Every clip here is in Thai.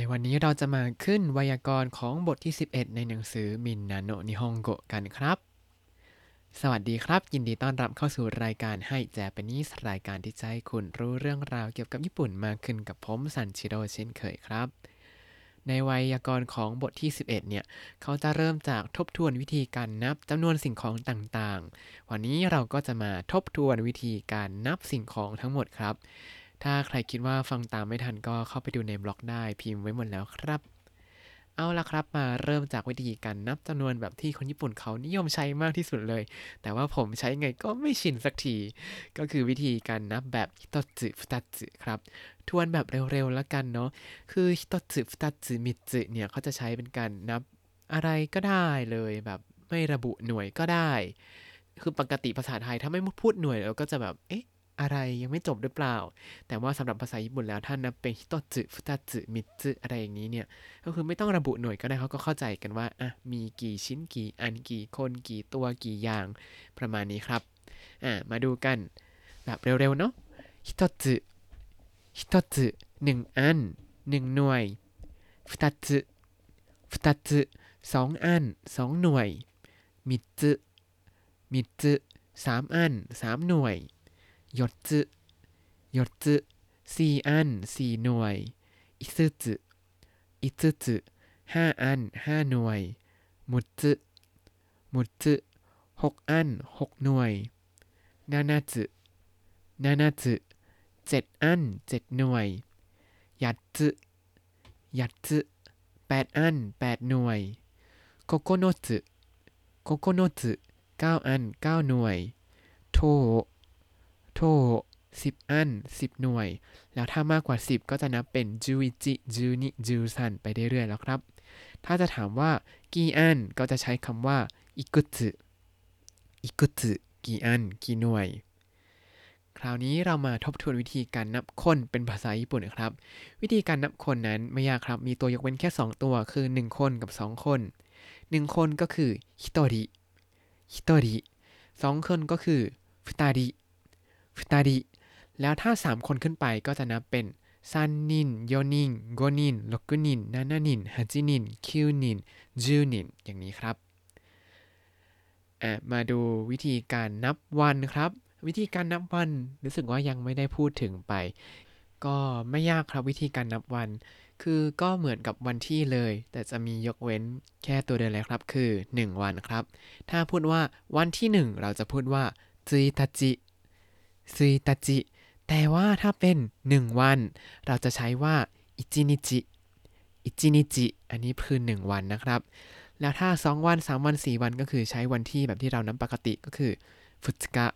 ในวันนี้เราจะมาขึ้นไวยากรณ์ของบทที่ 11 ในหนังสือมินนาโนนิฮงโกะกันครับ สวัสดีครับ ยินดีต้อนรับเข้าสู่รายการให้แจเปนิสรายการที่จะให้คุณรู้เรื่องราวเกี่ยวกับญี่ปุ่นมากขึ้นกับผมซันชิโร่เช่นเคยครับ ในไวยากรณ์ของบทที่ 11 เนี่ย เขาจะเริ่มจากทบทวนวิธีการนับจำนวนสิ่งของต่างๆ วันนี้เราก็จะมาทบทวนวิธีการนับสิ่งของทั้งหมดครับ ถ้าใครคิดว่าฟังตามไม่ทันก็เข้าไปดูในบล็อกได้พิมพ์ไว้หมดแล้วครับ เอาละครับมาเริ่มจากวิธีการนับจำนวนแบบที่คนญี่ปุ่นเขานิยมใช้มากที่สุดเลย แต่ว่าผมใช้ไงก็ไม่ชินสักที ก็คือวิธีการนับแบบฮิโตสึฟุตาสึครับ ทวนแบบเร็วๆแล้วกันเนาะ คือฮิโตสึฟุตาสึมิสึเนี่ยเขาจะใช้เป็นการนับอะไรก็ได้เลยแบบไม่ระบุหน่วยก็ได้ คือปกติภาษาไทยถ้าไม่พูดหน่วยเราก็จะแบบ เอ๊ะ อะไรยังไม่จบหรือเปล่า แต่ว่าสำหรับภาษาญี่ปุ่นแล้วถ้านับเป็นฮิโตสึฟุตาสึมิสึอะไรอย่างนี้เนี่ย ก็คือไม่ต้องระบุหน่วยก็ได้เขาก็เข้าใจกันว่าอะมีกี่ชิ้นกี่อันกี่คนกี่ตัวกี่อย่างประมาณนี้ครับอะมาดูกันแบบเร็วๆเนาะฮิโตสึฮิโตสึหนึ่งอันหนึ่งหน่วยฟุตาสึฟุตาสึสองอันสองหน่วยมิสึมิสึสามอันสามหน่วย ยดสึยดสึสี่อันสี่หน่วย อิซึสึอิซึสึห้าอันห้าหน่วย มุสึมุสึหกอันหกหน่วย นานาสึนานาสึเจ็ดอันเจ็ดหน่วย ยัดสึยัดสึแปดอันแปดหน่วยโคโกโนสึโคโกโนสึเก้าอันเก้าหน่วย โท โทสิบอันสิบหน่วย แล้วถ้ามากกว่า 10 ก็จะนับเป็นจูอิจิจูนิจูซันไปเรื่อยๆแล้วครับ ถ้าจะถามว่ากี่อันก็จะใช้คำว่าอิกุสึอิกุสึกี่อันกี่หน่วย คราวนี้เรามาทบทวนวิธีการนับคนเป็นภาษาญี่ปุ่นนะครับ วิธีการนับคนนั้นไม่ยากครับ มีตัวยกเว้นแค่ 2 ตัวคือ 1 คนกับ 2 คน 1 คนก็คือฮิโตริฮิโตริสองคนก็คือฟุตาริ ฟุตาริแล้วถ้า 3 คนขึ้นไปก็จะนับเป็นซันนินโยนินโกนินลกุนินนานานินฮัจินินคิวนินจูนินอย่างนี้ครับมาดูวิธีการนับวันครับ วิธีการนับวันรู้สึกว่ายังไม่ได้พูดถึงไป ก็ไม่ยากครับวิธีการนับวัน คือก็เหมือนกับวันที่เลย แต่จะมียกเว้นแค่ตัวเดียวเลยครับ คือ 1 วันครับ ถ้าพูดว่าวันที่ 1 เราจะพูดว่าซุยตจิ ซุยตาจิ แต่ว่าถ้าเป็น 1 วัน เราจะใช้ว่าอิจินิจิอิจินิจิอันนี้คือ 1 วันนะครับ แล้วถ้า 2 วัน 3 วัน 4 วันก็คือใช้วันที่แบบที่เรานับปกติก็คือฟุตกะ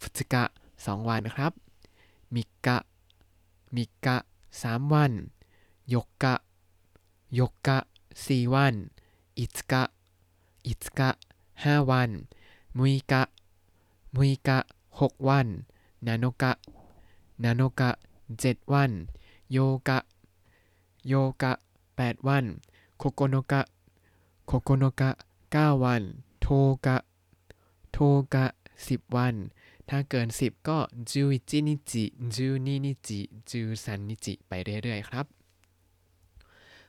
ฟุตกะ2วันนะครับมิกะมิกะ3วันยกกะยกกะ4วันอิつกะอิつกะ5วันมุยกะมุยกะ 6 วัน นาโนกะ นาโนกะ 7 วัน โยกะ โยกะ 8 วัน โคโกโนกะ โคโกโนกะ 9 วัน โทกะ โทกะ 10 วัน ถ้าเกิน 10 ก็จูอิจินิจิจูนินิจิจูซันนิจิ ไปเรื่อยๆครับ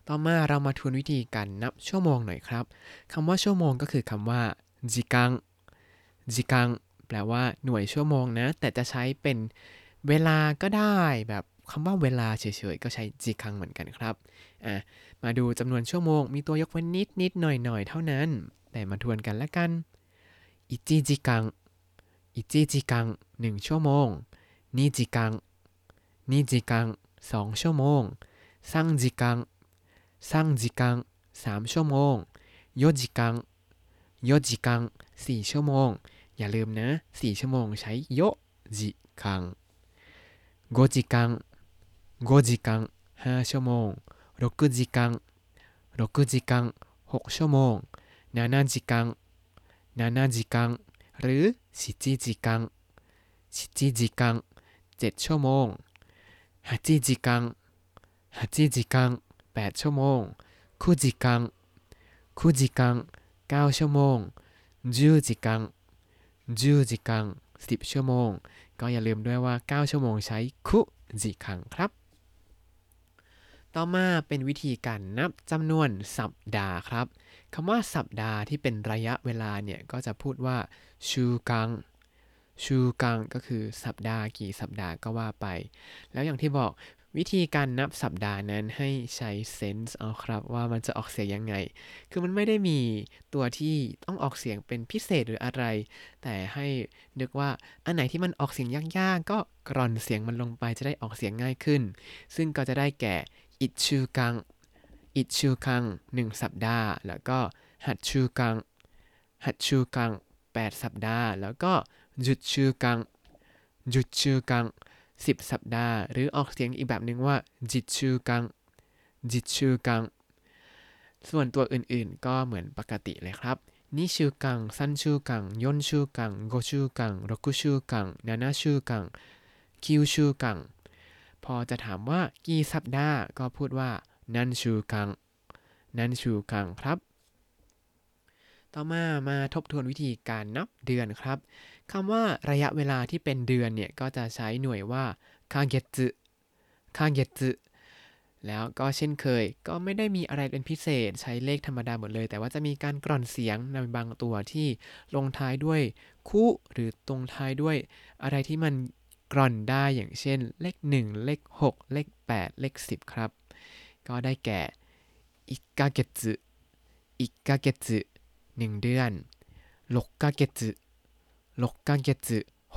ต่อมาเรามาทวนวิธีการนับชั่วโมงหน่อยครับ คำว่าชั่วโมงก็คือคำว่าจิกังจิกัง แปลว่าหน่วยชั่วโมงนะ แต่จะใช้เป็นเวลาก็ได้แบบคำว่าเวลาเฉยๆ ก็ใช้จิคังเหมือนกันครับอะมาดูจำนวนชั่วโมง มีตัวยกเว้นนิดนิดหน่อยหน่อยเท่านั้น แต่มาทวนกันละกันอิจิจิกังอิจิจิกังหนึ่งชั่วโมงนิจิกังนิจิกังสองชั่วโมงซังจิกังซังจิกังสามชั่วโมงโยจิกังโยจิกังสี่ชั่วโมง อย่าลืมนะสี่ชั่วโมงใช้โยจิคังโ5จิคังโ5จิคังห้าชั่วโมงรกจิคังรกจิคังหกชั่วโมง7จิคัง7จิคังหรือ7จิคัง7จิคัง7ชั่วโมง8จิคัง8จิคังแปดชั่วโมง9จิคัง9จิคังเก้าชั่วโมง10時ง 10時間10ชั่วโมง ก็อย่าลืมด้วยว่า 9 ชั่วโมงใช้คุจิคังครับ ต่อมาเป็นวิธีการนับจำนวนสัปดาห์ครับคำว่าสัปดาห์ที่เป็นระยะเวลาเนี่ย ก็จะพูดว่าชูกังชูกังก็คือสัปดาห์กี่สัปดาห์ก็ว่าไป แล้วอย่างที่บอก วิธีการนับสัปดาห์นั้นให้ใช้เซนส์เอาครับ ว่ามันจะออกเสียงยังไง คือมันไม่ได้มีตัวที่ต้องออกเสียงเป็นพิเศษหรืออะไร แต่ให้นึกว่าอันไหนที่มันออกเสียงยากๆ ก็กร่อนเสียงมันลงไปจะได้ออกเสียงง่ายขึ้น ซึ่งก็จะได้แก่อิชูกังอิชูกังหนึ่งสัปดาห์ แล้วก็หัดชูกังหัดชูกัง 8 สัปดาห์ แล้วก็จุดชูกังจุดชูกัง 10 สัปดาห์ หรือออกเสียงอีกแบบหนึ่งว่าจิตชูกังจิตชูกัง ส่วนตัวอื่นๆ ก็เหมือนปกติเลยครับนิชูกังซันชูกังยนชูกังโกชูกังรกุชูกังนานาชูกังคิวชูกัง พอจะถามว่ากี่สัปดาห์ก็พูดว่านันชูกังนันชูกังครับ ต่อมามาทบทวนวิธีการนับเดือนครับ คำว่าระยะเวลาที่เป็นเดือนเนี่ย ก็จะใช้หน่วยว่าคางเกตคางเกตแล้วก็เช่นเคย ก็ไม่ได้มีอะไรเป็นพิเศษใช้เลขธรรมดาหมดเลย แต่ว่าจะมีการกร่อนเสียงในบางตัวที่ลงท้ายด้วยคุหรือตรงท้ายด้วยอะไรที่มันกร่อนได้อย่างเช่น เลข 1 เลข 6 เลข 8 เลข 10 ครับ ก็ได้แก่อิกาเกตอิกาเกตหนึ่งเดือนลกกาเกต 6ヶ月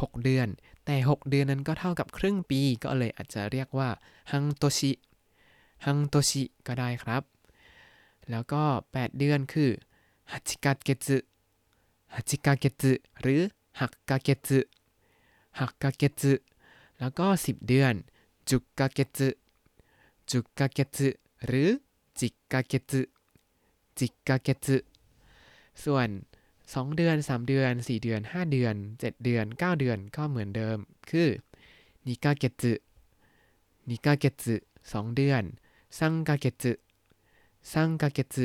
6เดือน แต่ 6 เดือนนั้นก็เท่ากับครึ่งปี ก็เลยอาจจะเรียกว่าฮังโตชิฮังโตชิก็ได้ครับ แล้วก็ 8 เดือนคือฮัจิกาเกตฮัจิกาเกตหรือฮักกาเกตฮักกาเกตแล้วก็ 10 เดือนじゅっかげつ じゅっかげつหรือじっかげつ じっかげつส่วน 2 เดือน 3 เดือน 4 เดือน 5 เดือน 7 เดือน 9 เดือนก็เหมือนเดิม คือにかげつ にかげつ2เดือนさんかげつ さんかげつ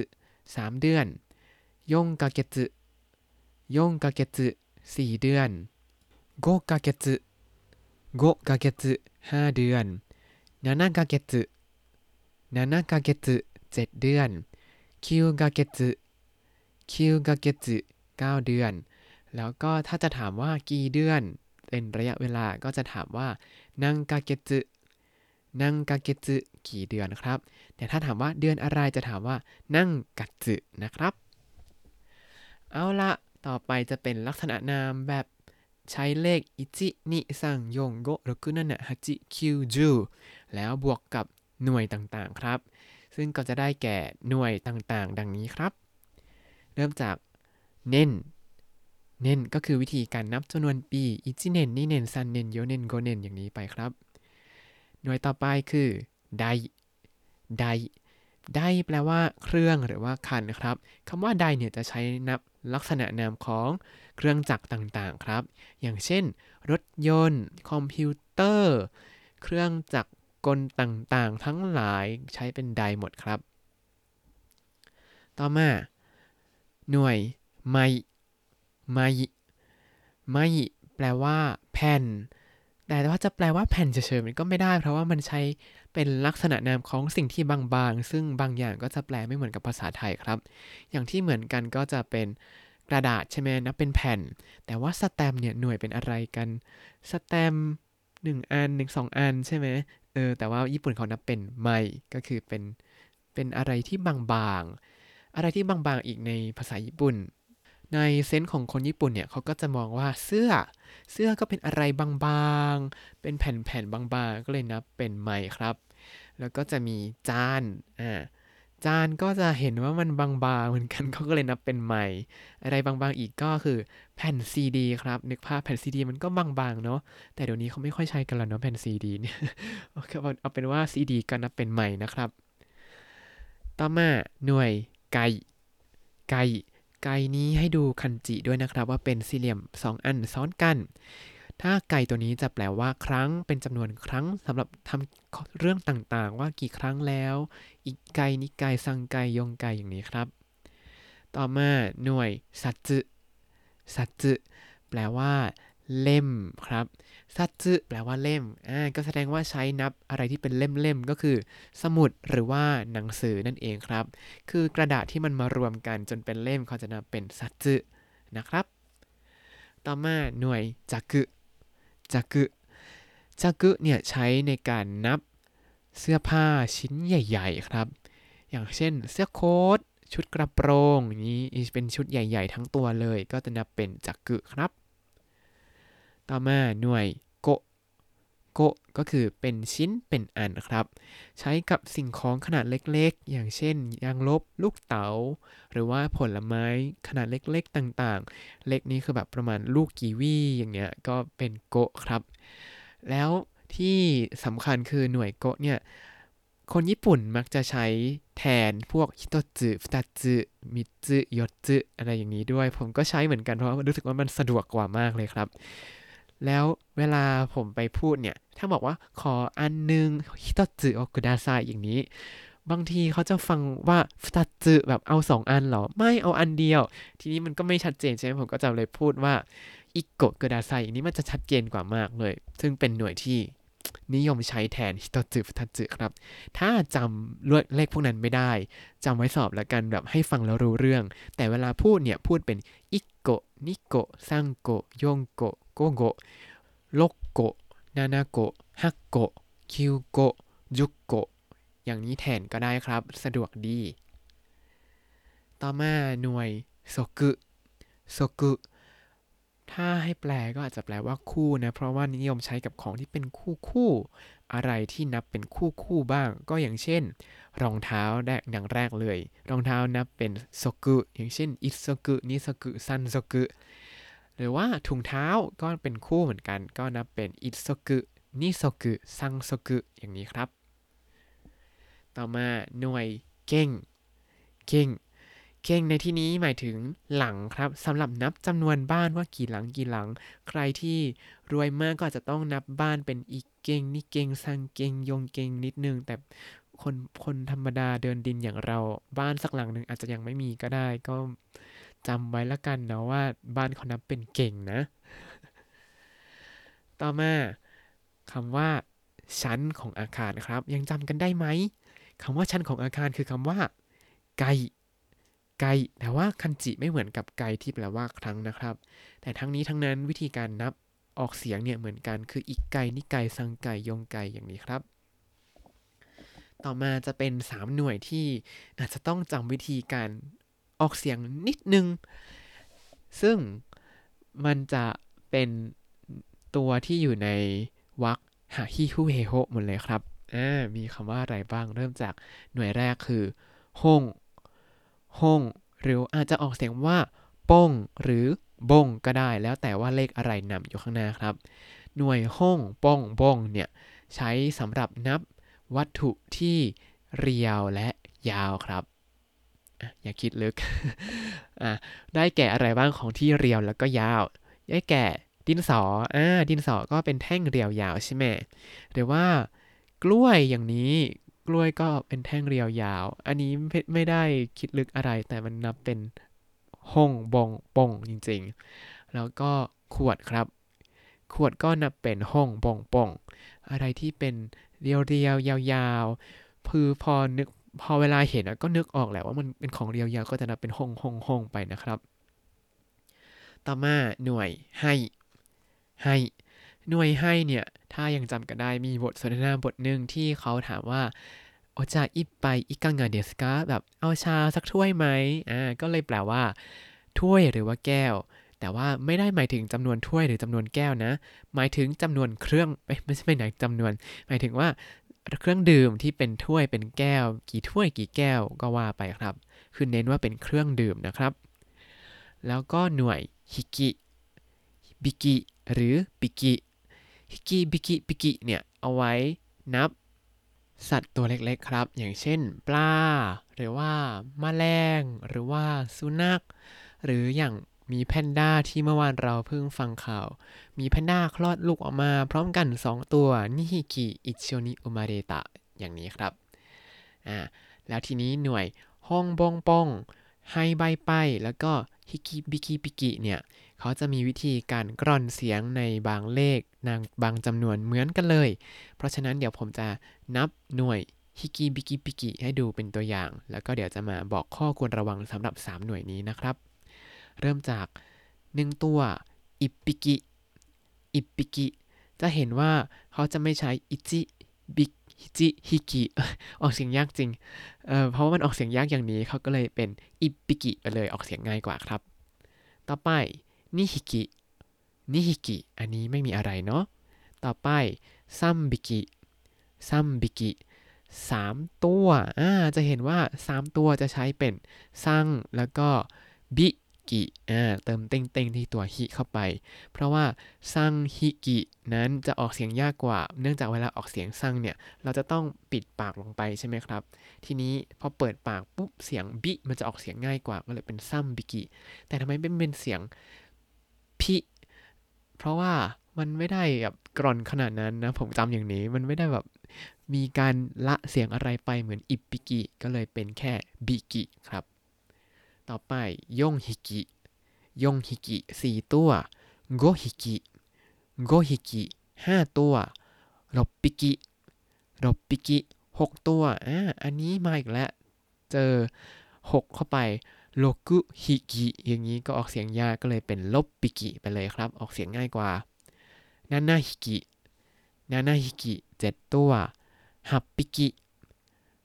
3เดือนよんかげつยงกาเกต4เดือนโกกาเกตโกกาเกต5เดือนนานากาเกตนานากาเกต7เดือนคิวกาเกตคิวกาเกต 9 เดือน แล้วก็ถ้าจะถามว่ากี่เดือน เป็นระยะเวลาก็จะถามว่านังกาเกจึนังกาเกจึกี่เดือนครับ แต่ถ้าถามว่าเดือนอะไรจะถามว่านั่งกัจึนะครับ เอาละต่อไปจะเป็นลักษณะนามแบบใช้เลขอิจินิซังยงโกรกุนันะฮจิคิวจูแล้วบวกกับหน่วยต่างๆครับ ซึ่งก็จะได้แก่หน่วยต่างๆ ดังนี้ครับ เริ่มจาก เน้นเน้นก็คือวิธีการนับจำนวนปีอิจิเนนนี่เนนซันเนนโยเนนโกเนนอย่างนี้ไปครับ หน่วยต่อไปคือไดไดไดแปลว่าเครื่องหรือว่าคันครับคำว่าไดเนี่ยจะใช้นับลักษณะนามของเครื่องจักรต่างๆครับ อย่างเช่น รถยนต์ คอมพิวเตอร์ เครื่องจักรกลต่างๆ ทั้งหลายใช้เป็นไดหมดครับ ต่อมา หน่วย ไม่ไม่ไม่แปลว่า แผ่น แต่ว่าจะแปลว่าแผ่นเฉยๆมันก็ไม่ได้ เพราะว่ามันใช้เป็นลักษณะนามของสิ่งที่บางๆ ซึ่งบางอย่างก็จะแปลไม่เหมือนกับภาษาไทยครับ อย่างที่เหมือนกันก็จะเป็นกระดาษใช่ไหมนะเป็นแผ่น แต่ว่าสแตมเนี่ยหน่วยเป็นอะไรกัน สแตมหนึ่งอันหนึ่งสองอันใช่ไหมเออ แต่ว่าญี่ปุ่นเขานับเป็นไมก็คือเป็น เป็นอะไรที่บางๆ อะไรที่บางๆ อีกในภาษาญี่ปุ่น ในเซนส์ของคนญี่ปุ่นเนี่ยเขาก็จะมองว่าเสื้อ เสื้อก็เป็นอะไรบางๆ เป็นแผ่นๆ บางๆ ก็เลยนับเป็นไม้ครับ แล้วก็จะมีจาน อ่า จานก็จะเห็นว่ามันบางๆ เหมือนกันเขาก็เลยนับเป็นไม้อะไรบางๆ อีกก็คือแผ่นซีดีครับ นึกภาพแผ่นซีดีมันก็บางๆ เนาะ แต่เดี๋ยวนี้เขาไม่ค่อยใช้กันแล้วเนาะแผ่นซีดีเนี่ย เอาเป็นว่าซีดีก็นับเป็นไม้นะครับ ต่อมาหน่วยไกไก ไก่นี้ให้ดูคันจิด้วยนะครับว่าเป็นสี่เหลี่ยม 2 อันซ้อนกัน ถ้าไก่ตัวนี้จะแปลว่าครั้งเป็นจำนวนครั้งสำหรับทำเรื่องต่างๆ ว่ากี่ครั้งแล้ว อีกไก่นิไก่สังไก่ยงไก่อย่างนี้ครับ ต่อมาหน่วยสัตจึสัตจึแปลว่า เล่มครับซัตซึแปลว่าเล่ม อ่า ก็แสดงว่าใช้นับอะไรที่เป็นเล่มๆ ก็คือ สมุดหรือว่าหนังสือนั่นเองครับ คือกระดาษที่มันมารวมกันจนเป็นเล่มเขาจะนับเป็นซัตซึนะครับ ต่อมาหน่วยจักึจักึจักึเนี่ยใช้ในการนับเสื้อผ้าชิ้นใหญ่ ๆ ครับ อย่างเช่นเสื้อโค้ทชุดกระโปรงนี้เป็นชุดใหญ่ ๆ ทั้งตัวเลย ก็จะนับเป็นจักึครับ ต่อมาหน่วยโกโกก็คือเป็นชิ้นเป็นอันครับ ใช้กับสิ่งของขนาดเล็กๆ อย่างเช่น ยางลบ ลูกเต๋า หรือว่าผลไม้ขนาดเล็กๆ ต่างๆ เล็กนี้คือแบบประมาณลูกกีวีอย่างเงี้ย ก็เป็นโกครับ แล้วที่สำคัญคือหน่วยโกเนี่ย คนญี่ปุ่นมักจะใช้แทนพวกฮิโตจึฟุตาจึมิจึยอจึอะไรอย่างนี้ด้วย ผมก็ใช้เหมือนกันเพราะรู้สึกว่ามันสะดวกกว่ามากเลยครับ แล้วเวลาผมไปพูดเนี่ย ถ้าบอกว่าขออันหนึงฮิตจึโอคุดาไซอย่างนี้ บางทีเขาจะฟังว่าฟตาจึแบบเอาสองอันเหรอ ไม่เอาอันเดียว ทีนี้มันก็ไม่ชัดเจนใช่ไหมผมก็จะเลยพูดว่าอิโกะกุดาไซอย่างนี้มันจะชัดเจนกว่ามากเลย ซึ่งเป็นหน่วยที่นิยมใช้แทนฮิตจึฟตาจึครับ ถ้าจำเลขพวกนั้นไม่ได้จำไว้สอบแล้วกันแบบให้ฟังแล้วรู้เรื่อง แต่เวลาพูดเนี่ยพูดเป็นอิโกะนิโกะซังโกะยงโกะ โกโกโลกโกนานาโกฮักโกคิวโกะยุกโกอย่างนี้แทนก็ได้ครับ สะดวกดี ต่อมาหน่วยโซกุโซกุถ้าให้แปลก็อาจจะแปลว่าคู่นะ เพราะว่านิยมใช้กับของที่เป็นคู่คู่ อะไรที่นับเป็นคู่คู่บ้าง ก็อย่างเช่น รองเท้าแรกอย่างแรกเลย รองเท้านับเป็นそく อย่างเช่น いっそく にそく さんそく หรือว่าถุงเท้าก็เป็นคู่เหมือนกัน ก็นับเป็นいっそく にそく さんそくอย่างนี้ครับ ต่อมาหน่วยけん けん けんในที่นี้หมายถึงหลังครับสำหรับนับจำนวนบ้านว่ากี่หลังกี่หลัง ใครที่รวยมากก็อาจจะต้องนับบ้านเป็นいっけん にけん さんけん よんけんนิดนึง แต่คนคนธรรมดาเดินดินอย่างเราบ้านสักหลังหนึ่งอาจจะยังไม่มีก็ได้ก็ จำไว้ละกันนะว่าบ้านเขานับเป็นเก่งนะ ต่อมาคำว่า ชั้นของอาคารครับ ยังจำกันได้ไหมคำว่าชั้นของอาคารคือคำว่า ไกไกแต่ว่าคันจิไม่เหมือนกับไกที่แปลว่าครั้งนะครับ แต่ทั้งนี้ทั้งนั้นวิธีการนับออกเสียงเนี่ยเหมือนกันคืออีกไกนิไกซังไกยงไกอย่างนี้ครับ ต่อมาจะเป็น 3 หน่วยที่อาจจะต้องจำวิธีการ ออกเสียงนิดนึง ซึ่งมันจะเป็นตัวที่อยู่ในวรรคหาฮิฮุเฮโฮหมดเลยครับอ่ามีคำว่าอะไรบ้างเริ่มจากหน่วยแรกคือฮงห้องหรืออาจจะออกเสียงว่าป้งหรือบงก็ได้แล้วแต่ว่าเลขอะไรนำอยู่ข้างหน้าครับ หน่วยห้องป้งบงเนี่ย ใช้สำหรับนับวัตถุที่เรียวและยาวครับ อย่าคิดลึกได้แก่อะไรบ้างของที่เรียวแล้วก็ยาว ได้แก่ดินสออ่าดินสอก็เป็นแท่งเรียวยาวใช่ไหมหรือว่ากล้วยอย่างนี้กล้วยก็เป็นแท่งเรียวยาว อันนี้ไม่ได้คิดลึกอะไร แต่มันนับเป็นห้องบองปงจริงๆ แล้วก็ขวดครับ ขวดก็นับเป็นห้องบองปงอะไรที่เป็นเรียวๆยาวๆคือพอนึก พอเวลาเห็นก็นึกออกแหละว่ามันเป็นของเรียวยาวก็จะนับเป็นห้องห้องห้องไปนะครับ ต่อมาหน่วยให้ให้หน่วยให้เนี่ย ถ้ายังจำกันได้มีบทสนทนาบทหนึ่งที่เขาถามว่าโอจาอิไปอิกังงาเดสกาแบบเอาชาสักถ้วยไหมอ่าก็เลยแปลว่า ถ้วยหรือว่าแก้ว แต่ว่าไม่ได้หมายถึงจำนวนถ้วยหรือจำนวนแก้วนะ หมายถึงจำนวนเครื่องไม่ใช่ไม่ไหนจำนวน หมายถึงว่า เครื่องดื่มที่เป็นถ้วยเป็นแก้ว กี่ถ้วยกี่แก้วก็ว่าไปครับ คือเน้นว่าเป็นเครื่องดื่มนะครับ แล้วก็หน่วยฮิกิบิกิหรือบิกิฮิกิบิกิบิกิเนี่ยเอาไว้นับสัตว์ตัวเล็กๆครับ อย่างเช่น ปลา หรือว่ามาแมลง หรือว่าสุนัข หรืออย่าง มีแพนด้าที่เมื่อวานเราเพิ่งฟังข่าว มีแพนด้าคลอดลูกออกมาพร้อมกัน 2 ตัว二匹 一緒に 生まれたอย่างนี้ครับอ่าแล้วทีนี้หน่วยほん ぼん ぽん はい ばい ぱいแล้วก็ひき びき ぴきเนี่ย เขาจะมีวิธีการกร่อนเสียงในบางเลขนางบางจำนวนเหมือนกันเลย เพราะฉะนั้นเดี๋ยวผมจะนับหน่วยひき びき ぴきให้ดูเป็นตัวอย่าง แล้วก็เดี๋ยวจะมาบอกข้อควรระวังสำหรับ 3 หน่วยนี้นะครับ เริ่มจาก1ตัวいっぴき いっぴきจะเห็นว่าเขาจะไม่ใช้อิจิบิฮิจิฮิกิออกเสียงยากจริง เพราะว่ามันออกเสียงยากอย่างนี้เขาก็เลยเป็นいっぴきไปเลยออกเสียงง่ายกว่าครับ ต่อไปにひき にひきอันนี้ไม่มีอะไรเนาะต่อไปさんびき さんびきสามตัวอ่าจะเห็นว่า3ตัวจะใช้เป็นさん แล้วก็ びきอ่าเติม てんてん ที่ตัว ひเข้าไป เพราะว่าさんひきนั้นจะออกเสียงยากกว่า เนื่องจากเวลาออกเสียง さんเนี่ยเราจะต้องปิดปากลงไปใช่ไหมครับ ทีนี้พอเปิดปากปุ๊บเสียง びมันจะออกเสียงง่ายกว่าก็เลยเป็นさんびき แต่ทำไมเป็นเป็นเสียง ぴเพราะว่ามันไม่ได้แบบกร่อนขนาดนั้นนะ ผมจำอย่างนี้มันไม่ได้แบบมีการละเสียงอะไรไปเหมือนいっぴき ก็เลยเป็นแค่びきครับ ต่อไปよんひき よんひきสี่ตัวごひき ごひきห้าตัวろっぴき ろっぴき หกตัวอ่าอันนี้มาอีกแล้ว เจอหกเข้าไปろくひき อย่างนี้ก็ออกเสียงยากก็เลยเป็นろっぴき ไปเลยครับ ออกเสียงง่ายกว่าななひき ななひき เจ็ดตัว はっぴき は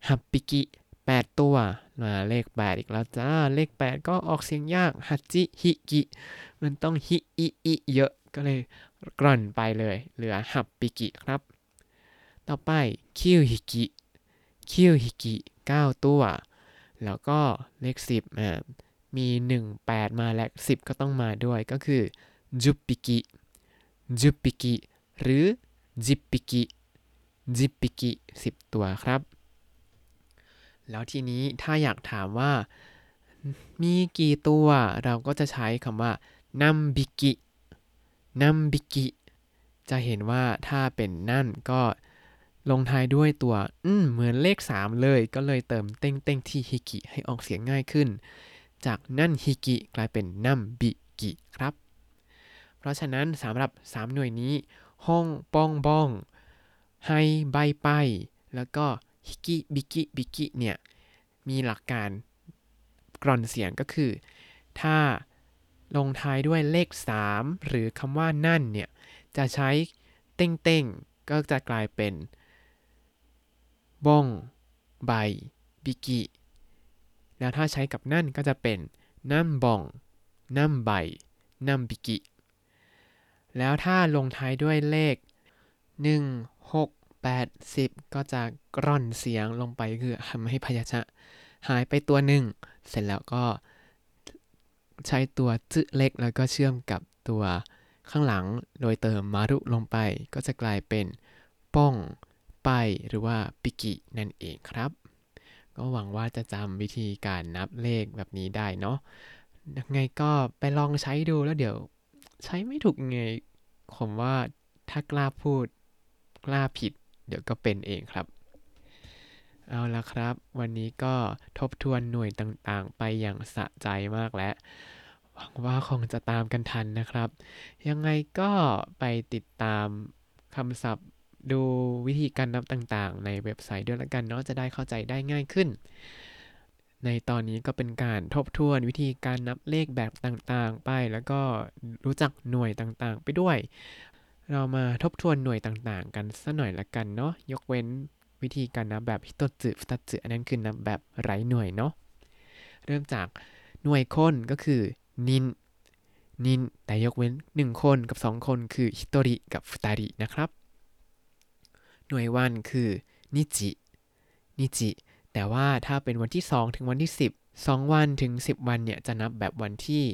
っぴき แปดตัวมาเลขแปดอีกแล้วจ้า เลขแปดก็ออกเสียงยากはちひき มันต้องฮิอิอิเยอะก็เลยกร่อนไปเลย เหลือ はっぴき ครับ ต่อไปきゅうひき きゅうひき เก้าตัว แล้วก็เลขสิบอ่ามี 1 8 มาและ 10 ก็ต้องมาด้วยก็คือじゅっぴき じゅっぴき หรือ じっぴき じっぴき 10 ตัวครับ แล้วทีนี้ถ้าอยากถามว่ามีกี่ตัวเราก็จะใช้คำว่าなんびき なんびき จะเห็นว่าถ้าเป็น なん ก็ลงท้ายด้วยตัว ん เหมือนเลข 3 เลย ก็เลยเติม てんてん ที่ ひき ให้ออกเสียงง่ายขึ้น จาก なんひき กลายเป็น なんびき ครับ เพราะฉะนั้นสำหรับ 3 หน่วยนี้ ほん ぽん ぼん はい ばい ぱい แล้วก็ ひき びき ぴき เนี่ย มีหลักการกรอนเสียงก็คือ ถ้าลงท้ายด้วยเลข 3 หรือคำว่านั่นเนี่ย จะใช้เต้งเต้งก็จะกลายเป็นบองใบบิกิแล้วถ้าใช้กับนั่นก็จะเป็นน้ำบองน้ำใบน้ำบิกิ แล้วถ้าลงท้ายด้วยเลข 1 6 80 ก็จะกร่อนเสียงลงไปคือทำให้พยัญชนะหายไปตัวหนึ่ง เสร็จแล้วก็ใช้ตัวจื้อเล็กแล้วก็เชื่อมกับตัวข้างหลังโดยเติมมารุลงไป ก็จะกลายเป็นป้องไปหรือว่าปิกินั่นเองครับ ก็หวังว่าจะจำวิธีการนับเลขแบบนี้ได้เนาะยังไงก็ไปลองใช้ดูแล้วเดี๋ยว ใช้ไม่ถูกไง ผมว่าถ้ากล้าพูดกล้าผิด เดี๋ยวก็เป็นเองครับ เอาละครับ วันนี้ก็ทบทวนหน่วยต่างๆ ไปอย่างสะใจมากแล้วหวังว่าคงจะตามกันทันนะครับ ยังไงก็ไปติดตามคำศัพท์ดูวิธีการนับต่างๆ ในเว็บไซต์ด้วยละกันเนาะจะได้เข้าใจได้ง่ายขึ้น ในตอนนี้ก็เป็นการทบทวนวิธีการนับเลขแบบต่างๆ ไป แล้วก็รู้จักหน่วยต่างๆ ไปด้วย เรามาทบทวนหน่วยต่างๆ กันสักหน่อยละกันเนาะยกเว้นวิธีการนับแบบひとつ ふたつ อันนั้นคือนับแบบไร้หน่วยเนาะเริ่มจากหน่วยคนก็คือにん にん แต่ยกเว้น 1 คนกับ 2 คนคือひとり กับ ふたり นะครับ หน่วยวันคือにち にち แต่ว่าถ้าเป็นวันที่ 2 ถึงวันที่ 10 2 วันถึง 10 วันเนี่ยจะนับแบบวันที่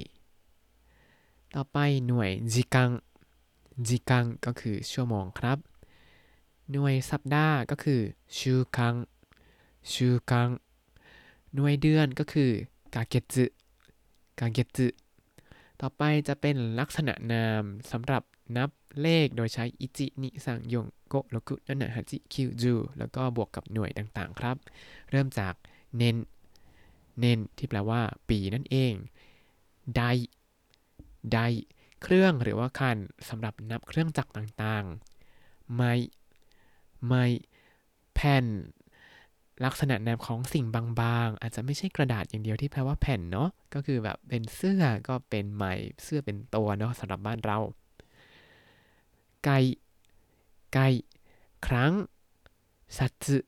ต่อไปหน่วยจิกัง จิกังก็คือชั่วโมงครับ หน่วยสัปดาห์ก็คือชูคังชูคังหน่วยเดือนก็คือกาเกจึกาเกจึต่อไปจะเป็นลักษณะนามสำหรับนับเลขโดยใช้อิจิ นิซังยงโกโลกุนันนะฮจิคิวจูแล้วก็บวกกับหน่วยต่างๆครับ เริ่มจากเนนเนนที่แปลว่าปีนั่นเองไดได เครื่องหรือว่าคันสำหรับนับเครื่องจักรต่างๆ ไม้ ไม้ แผ่น ลักษณะแนบของสิ่งบางๆ อาจจะไม่ใช่กระดาษอย่างเดียวที่แปลว่าแผ่นเนาะ ก็คือแบบเป็นเสื้อก็เป็นไม้เสื้อเป็นตัวเนาะสำหรับบ้านเรา ไก่ ไก่ ครั้ง สัตสึ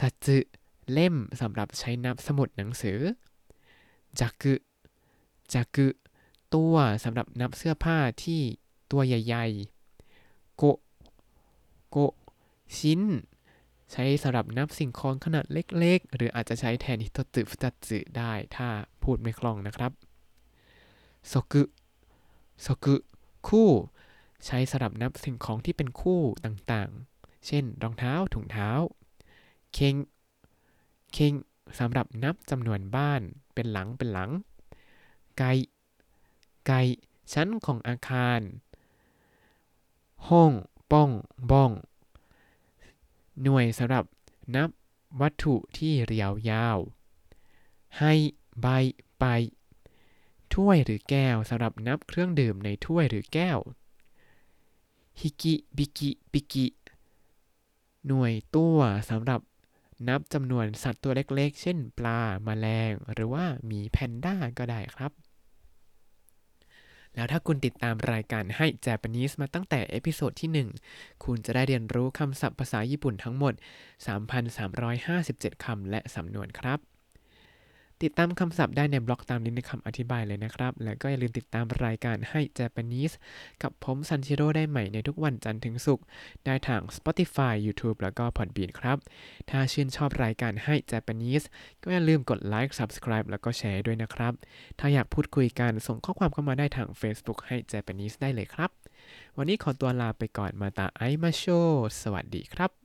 สัตสึเล่มสำหรับใช้นับสมุดหนังสือ จักึจักึ ตัวสำหรับนับเสื้อผ้าที่ตัวใหญ่ๆ โก โก ชิ้น ใช้สำหรับนับสิ่งของขนาดเล็กๆ หรืออาจจะใช้แทนฮิโตตึฟุตัตสึได้ถ้าพูดไม่คล่องนะครับโซกุโซกุคู่ ใช้สำหรับนับสิ่งของที่เป็นคู่ต่างๆ เช่น รองเท้า ถุงเท้า เคง เคงสำหรับนับจำนวนบ้านเป็นหลังเป็นหลัง ไก ไกชั้นของอาคาร ห้อง ป้อง บ้อง หน่วยสำหรับนับวัตถุที่เรียวยาว ให้ใบไป ถ้วยหรือแก้วสำหรับนับเครื่องดื่มในถ้วยหรือแก้ว ひき びき ぴき หน่วยตัวสำหรับนับจำนวนสัตว์ตัวเล็กๆ เช่น ปลาแมลง หรือว่าหมีแพนด้าก็ได้ครับ แล้วถ้าคุณติดตามรายการให้ Japanese มาตั้งแต่ episode ที่ 1 คุณจะได้เรียนรู้คำศัพท์ภาษาญี่ปุ่นทั้งหมด 3,357 คำและสำนวนครับ ติดตามคำศัพท์ได้ในบล็อกตามลิงก์ในคำอธิบายเลยนะครับ และก็อย่าลืมติดตามรายการให้ Japanese กับผมซันชิโร่ได้ใหม่ในทุกวันจันทร์ถึงศุกร์ได้ทาง Spotify YouTube แล้วก็ Podbean ครับ ถ้าชื่นชอบรายการให้ Japanese ก็อย่าลืมกดไลค์ Subscribe แล้วก็แชร์ด้วยนะครับ ถ้าอยากพูดคุยกันส่งข้อความเข้ามาได้ทาง Facebook Hai Japanese ได้เลยครับ วันนี้ขอตัวลาไปก่อนまた会いましょう สวัสดีครับ